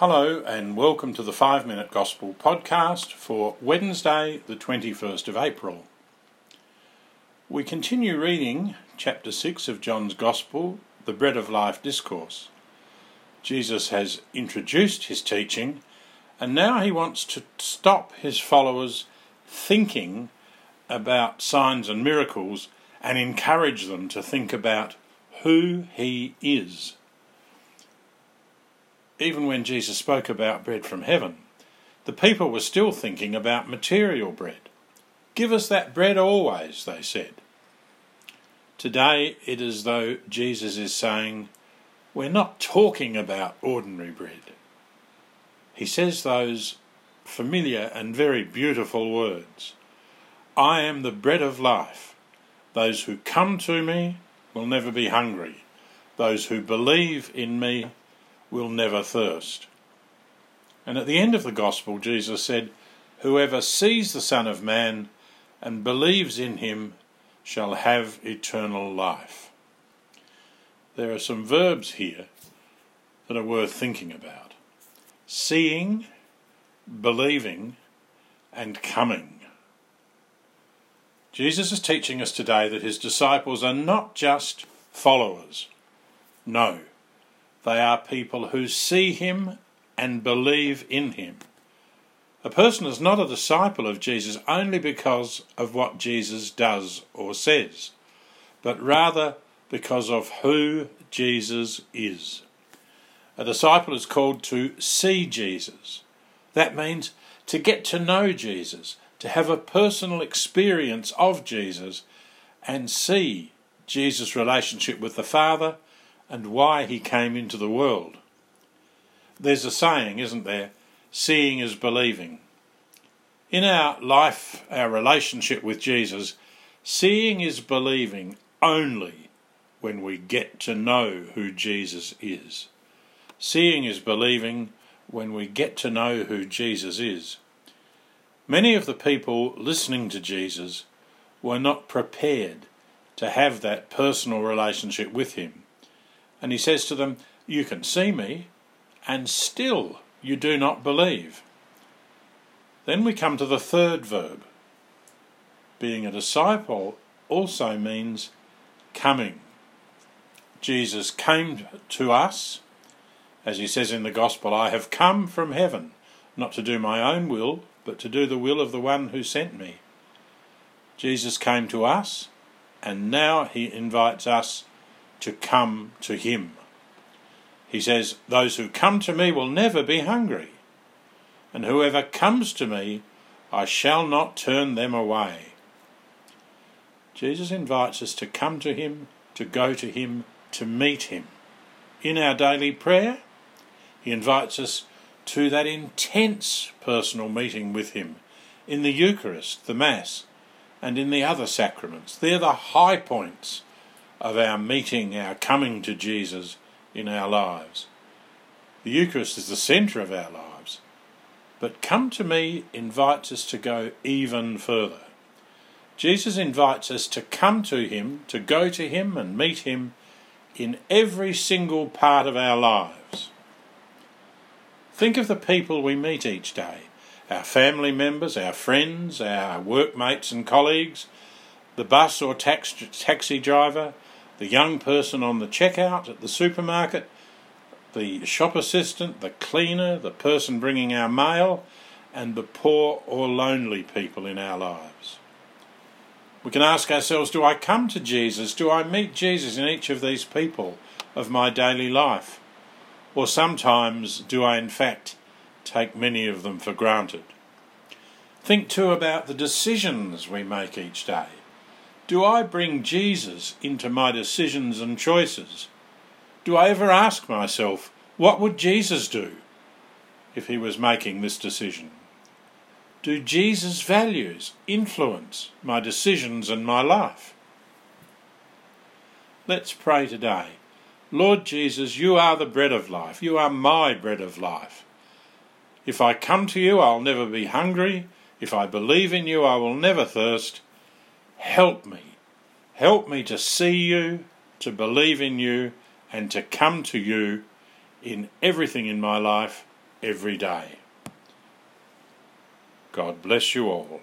Hello, and welcome to the 5 Minute Gospel podcast for Wednesday, the 21st of April. We continue reading chapter 6 of John's Gospel, the Bread of Life Discourse. Jesus has introduced his teaching, and now he wants to stop his followers thinking about signs and miracles and encourage them to think about who he is even when Jesus spoke about bread from heaven, the people were still thinking about material bread. Give us that bread always, they said. Today it is as though Jesus is saying, We're not talking about ordinary bread. He says those familiar and very beautiful words I am the bread of life. Those who come to me will never be hungry. Those who believe in me will never thirst. And at the end of the Gospel, Jesus said, Whoever sees the Son of Man and believes in him shall have eternal life. There are some verbs here that are worth thinking about seeing, believing, and coming. Jesus is teaching us today that his disciples are not just followers. No, they are people who see him and believe in him. A person is not a disciple of Jesus only because of what Jesus does or says, but rather because of who Jesus is. A disciple is called to see Jesus. That means to get to know Jesus, to have a personal experience of Jesus, and see Jesus' relationship with the Father and why he came into the world. There's a saying, isn't there? Seeing is believing. In our life, our relationship with Jesus, seeing is believing only when we get to know who Jesus is. Seeing is believing when we get to know who Jesus is. Many of the people listening to Jesus were not prepared to have that personal relationship with him. And he says to them, You can see me, and still you do not believe. Then we come to the third verb. Being a disciple also means coming. Jesus came to us, as he says in the Gospel, I have come from heaven, not to do my own will, but to do the will of the one who sent me. Jesus came to us, and now he invites us to come to him. He says, Those who come to me will never be hungry, and whoever comes to me, I shall not turn them away. Jesus invites us to come to him, to go to him, to meet him. In our daily prayer, he invites us to that intense personal meeting with him in the Eucharist, the Mass, and in the other sacraments. They're the high points of our meeting, our coming to Jesus in our lives. The Eucharist is the centre of our lives. But Come to Me invites us to go even further. Jesus invites us to come to Him, to go to Him and meet Him in every single part of our lives. Think of the people we meet each day our family members, our friends, our workmates and colleagues, the bus or taxi driver, the young person on the checkout at the supermarket, the shop assistant, the cleaner, the person bringing our mail, and the poor or lonely people in our lives. We can ask ourselves do I come to Jesus? Do I meet Jesus in each of these people of my daily life? Or sometimes do I, in fact, take many of them for granted? Think too about the decisions we make each day. Do I bring Jesus into my decisions and choices? Do I ever ask myself, what would Jesus do if he was making this decision? Do Jesus' values influence my decisions and my life? Let's pray today. Lord Jesus, you are the bread of life. You are my bread of life. If I come to you, I'll never be hungry. If I believe in you, I will never thirst. Help me. Help me to see you, to believe in you, and to come to you in everything in my life. every day. God bless you all.